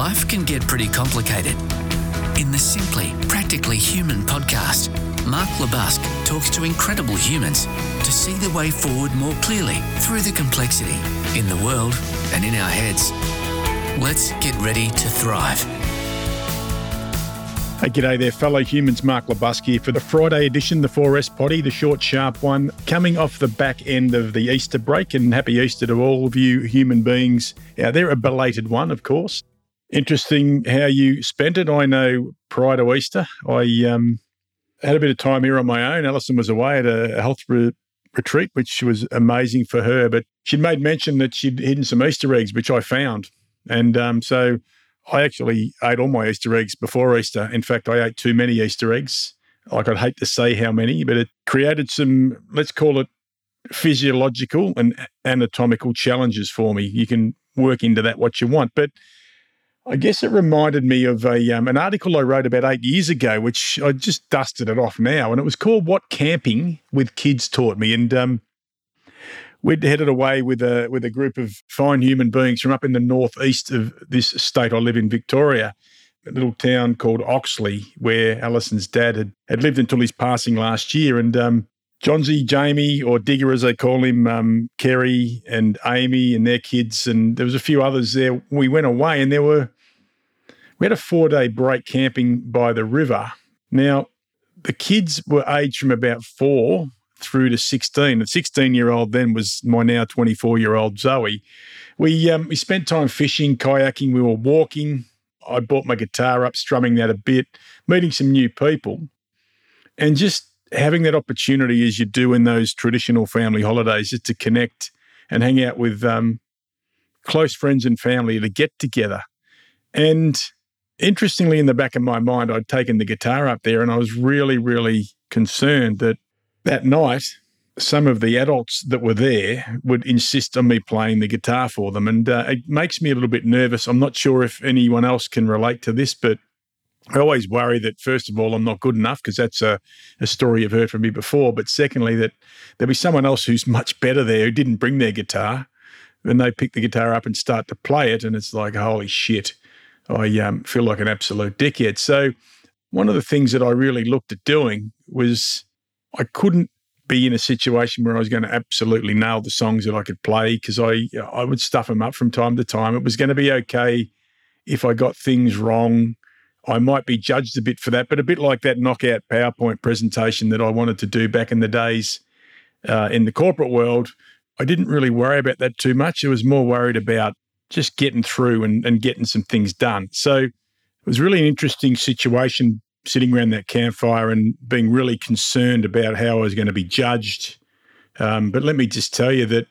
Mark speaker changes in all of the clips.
Speaker 1: life can get pretty complicated. In the Simply Practically Human podcast, Mark LeBusque talks to incredible humans to see the way forward more clearly through the complexity in the world and in our heads. Let's get ready to thrive.
Speaker 2: Hey, g'day there, fellow humans. Mark LeBusque here for the Friday edition, the 4S Potty, the short, sharp one, coming off the back end of the Easter break. And happy Easter to all of you human beings out there. A belated one, of course. Interesting how you spent it. I know prior to Easter, I um, had a bit of time here on my own. Alison was away at a health re- retreat, which was amazing for her. But she'd made mention that she'd hidden some Easter eggs, which I found. And um, so I actually ate all my Easter eggs before Easter. In fact, I ate too many Easter eggs. Like I'd hate to say how many, but it created some, let's call it physiological and anatomical challenges for me. You can work into that what you want. But I guess it reminded me of a um, an article I wrote about eight years ago, which I just dusted it off now, and it was called "What Camping with Kids Taught Me." And um, we'd headed away with a with a group of fine human beings from up in the northeast of this state I live in, Victoria, a little town called Oxley, where Alison's dad had, had lived until his passing last year. And um, Johnsy, Jamie, or Digger as they call him, um, Kerry and Amy and their kids, and there was a few others there. We went away, and there were we had a four day break camping by the river. Now the kids were aged from about four through to 16. The 16 year old then was my now 24 year old Zoe. We, um, we spent time fishing, kayaking, we were walking. I brought my guitar up, strumming that a bit, meeting some new people, and just having that opportunity as you do in those traditional family holidays just to connect and hang out with um, close friends and family to get together. And interestingly, in the back of my mind, I'd taken the guitar up there and I was really, really concerned that that night, some of the adults that were there would insist on me playing the guitar for them. And uh, it makes me a little bit nervous. I'm not sure if anyone else can relate to this, but I always worry that, first of all, I'm not good enough because that's a, a story you've heard from me before. But secondly, that there'll be someone else who's much better there who didn't bring their guitar and they pick the guitar up and start to play it. And it's like, holy shit, I um, feel like an absolute dickhead. So, one of the things that I really looked at doing was I couldn't be in a situation where I was going to absolutely nail the songs that I could play because I I would stuff them up from time to time. It was going to be okay if I got things wrong. I might be judged a bit for that, but a bit like that knockout PowerPoint presentation that I wanted to do back in the days uh, in the corporate world. I didn't really worry about that too much. I was more worried about just getting through and, and getting some things done. So it was really an interesting situation sitting around that campfire and being really concerned about how I was going to be judged. Um, but let me just tell you that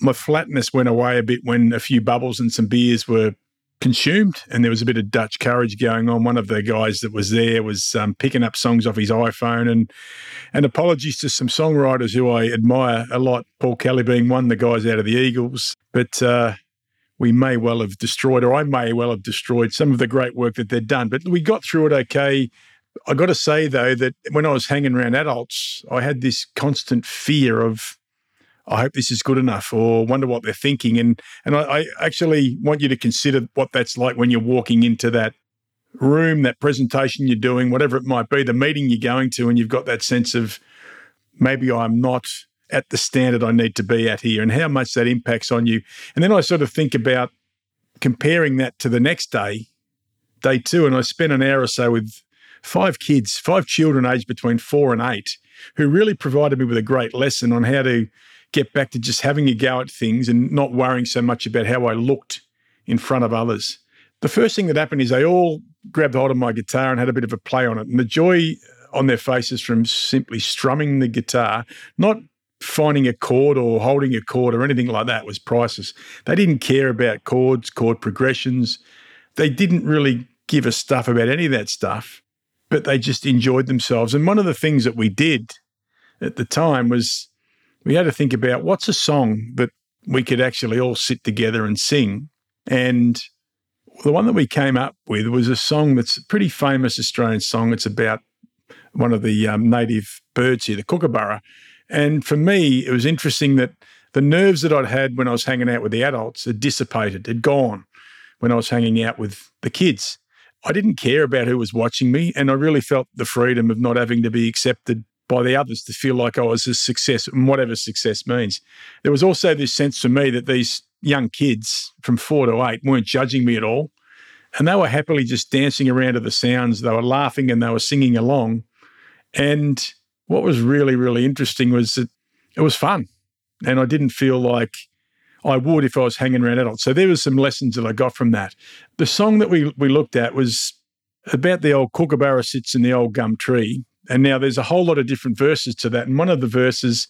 Speaker 2: my flatness went away a bit when a few bubbles and some beers were consumed, and there was a bit of Dutch courage going on. One of the guys that was there was um, picking up songs off his iPhone, and and apologies to some songwriters who I admire a lot. Paul Kelly being one, the guys out of the Eagles, but. Uh, we may well have destroyed, or I may well have destroyed some of the great work that they'd done. But we got through it okay. I got to say though that when I was hanging around adults, I had this constant fear of, I hope this is good enough, or wonder what they're thinking. And and I, I actually want you to consider what that's like when you're walking into that room, that presentation you're doing, whatever it might be, the meeting you're going to, and you've got that sense of maybe I'm not at the standard I need to be at here, and how much that impacts on you. And then I sort of think about comparing that to the next day, day two, and I spent an hour or so with five kids, five children aged between four and eight, who really provided me with a great lesson on how to get back to just having a go at things and not worrying so much about how I looked in front of others. The first thing that happened is they all grabbed hold of my guitar and had a bit of a play on it. And the joy on their faces from simply strumming the guitar, not finding a chord or holding a chord or anything like that was priceless. They didn't care about chords, chord progressions. They didn't really give a stuff about any of that stuff but they just enjoyed themselves. And one of the things that we did at the time was we had to think about what's a song that we could actually all sit together and sing. And the one that we came up with was a song that's a pretty famous Australian song. It's about one of the um, native birds here, the kookaburra. And for me, it was interesting that the nerves that I'd had when I was hanging out with the adults had dissipated, had gone when I was hanging out with the kids. I didn't care about who was watching me, and I really felt the freedom of not having to be accepted by the others to feel like I was a success, and whatever success means. There was also this sense for me that these young kids from four to eight weren't judging me at all. And they were happily just dancing around to the sounds. They were laughing and they were singing along. And what was really, really interesting was that it was fun. And I didn't feel like I would if I was hanging around adults. So there was some lessons that I got from that. The song that we we looked at was about the old kookaburra sits in the old gum tree. And now there's a whole lot of different verses to that. And one of the verses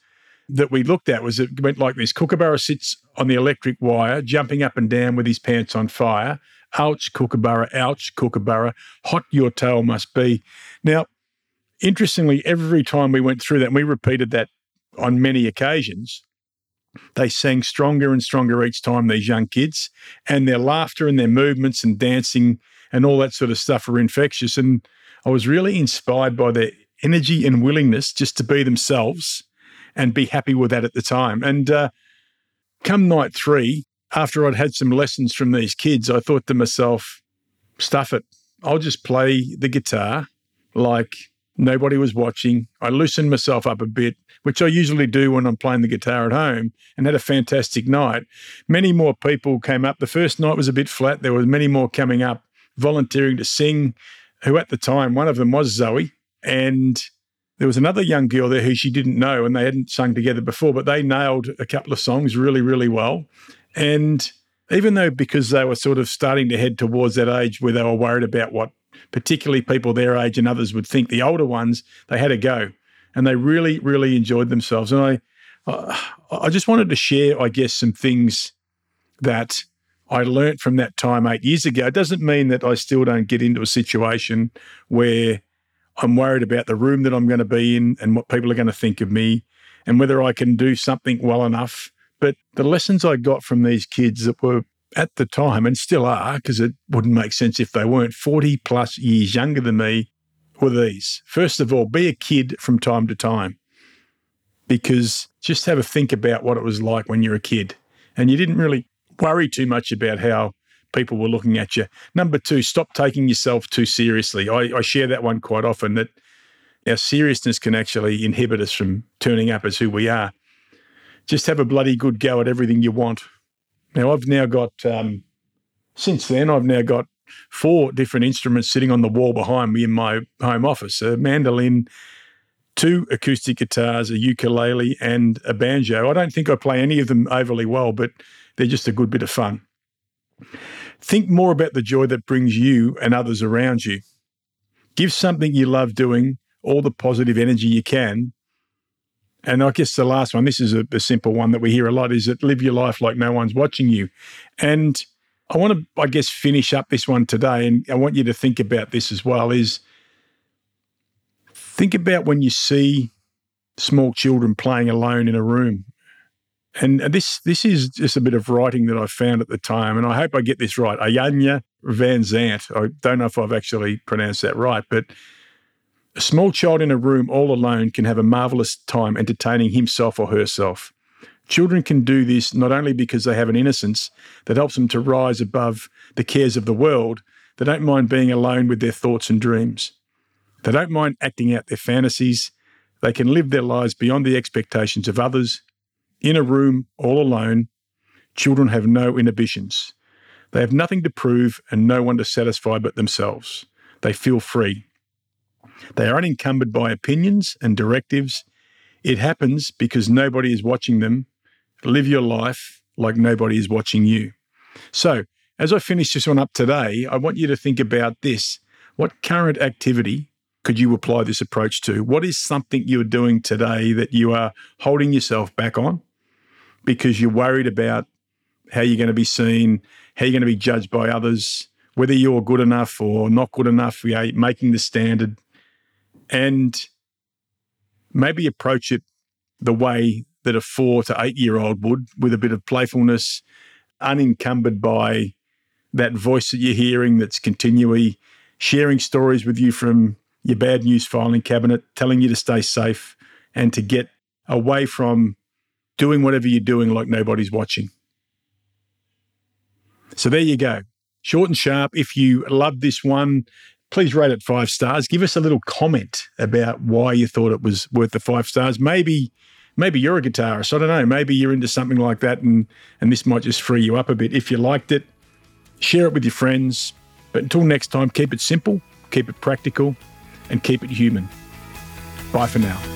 Speaker 2: that we looked at was it went like this Kookaburra sits on the electric wire, jumping up and down with his pants on fire. Ouch, Kookaburra, ouch, Kookaburra, hot your tail must be. Now, interestingly, every time we went through that, and we repeated that on many occasions, they sang stronger and stronger each time, these young kids, and their laughter and their movements and dancing and all that sort of stuff were infectious. And I was really inspired by their energy and willingness just to be themselves and be happy with that at the time. And uh, come night three, after I'd had some lessons from these kids, I thought to myself, stuff it. I'll just play the guitar like nobody was watching. I loosened myself up a bit, which I usually do when I'm playing the guitar at home, and had a fantastic night. Many more people came up. The first night was a bit flat. There were many more coming up, volunteering to sing, who at the time, one of them was Zoe. And there was another young girl there who she didn't know and they hadn't sung together before, but they nailed a couple of songs really, really well. And even though because they were sort of starting to head towards that age where they were worried about what particularly people their age and others would think, the older ones, they had a go and they really, really enjoyed themselves. And I, I just wanted to share, I guess, some things that I learnt from that time eight years ago. It doesn't mean that I still don't get into a situation where I'm worried about the room that I'm going to be in and what people are going to think of me and whether I can do something well enough. But the lessons I got from these kids that were at the time and still are, because it wouldn't make sense if they weren't 40 plus years younger than me, were these. First of all, be a kid from time to time because just have a think about what it was like when you're a kid and you didn't really worry too much about how people were looking at you. Number two, stop taking yourself too seriously. I, I share that one quite often that our seriousness can actually inhibit us from turning up as who we are. Just have a bloody good go at everything you want. Now, I've now got, um, since then, I've now got four different instruments sitting on the wall behind me in my home office a mandolin, two acoustic guitars, a ukulele, and a banjo. I don't think I play any of them overly well, but they're just a good bit of fun. Think more about the joy that brings you and others around you. Give something you love doing all the positive energy you can. And I guess the last one, this is a, a simple one that we hear a lot, is that live your life like no one's watching you. And I want to, I guess, finish up this one today. And I want you to think about this as well is think about when you see small children playing alone in a room and this this is just a bit of writing that I found at the time, and I hope I get this right. Ayanya Van Zant. I don't know if I've actually pronounced that right, but a small child in a room all alone can have a marvelous time entertaining himself or herself. Children can do this not only because they have an innocence that helps them to rise above the cares of the world, they don't mind being alone with their thoughts and dreams. They don't mind acting out their fantasies. They can live their lives beyond the expectations of others in a room all alone, children have no inhibitions. They have nothing to prove and no one to satisfy but themselves. They feel free. They are unencumbered by opinions and directives. It happens because nobody is watching them. Live your life like nobody is watching you. So, as I finish this one up today, I want you to think about this. What current activity could you apply this approach to? What is something you're doing today that you are holding yourself back on? because you're worried about how you're going to be seen, how you're going to be judged by others, whether you're good enough or not good enough, you making the standard, and maybe approach it the way that a four to eight year old would, with a bit of playfulness, unencumbered by that voice that you're hearing that's continually sharing stories with you from your bad news filing cabinet, telling you to stay safe and to get away from doing whatever you're doing like nobody's watching. So there you go. Short and sharp. If you love this one, please rate it five stars. Give us a little comment about why you thought it was worth the five stars. Maybe maybe you're a guitarist. I don't know. Maybe you're into something like that and and this might just free you up a bit. If you liked it, share it with your friends. But until next time, keep it simple, keep it practical, and keep it human. Bye for now.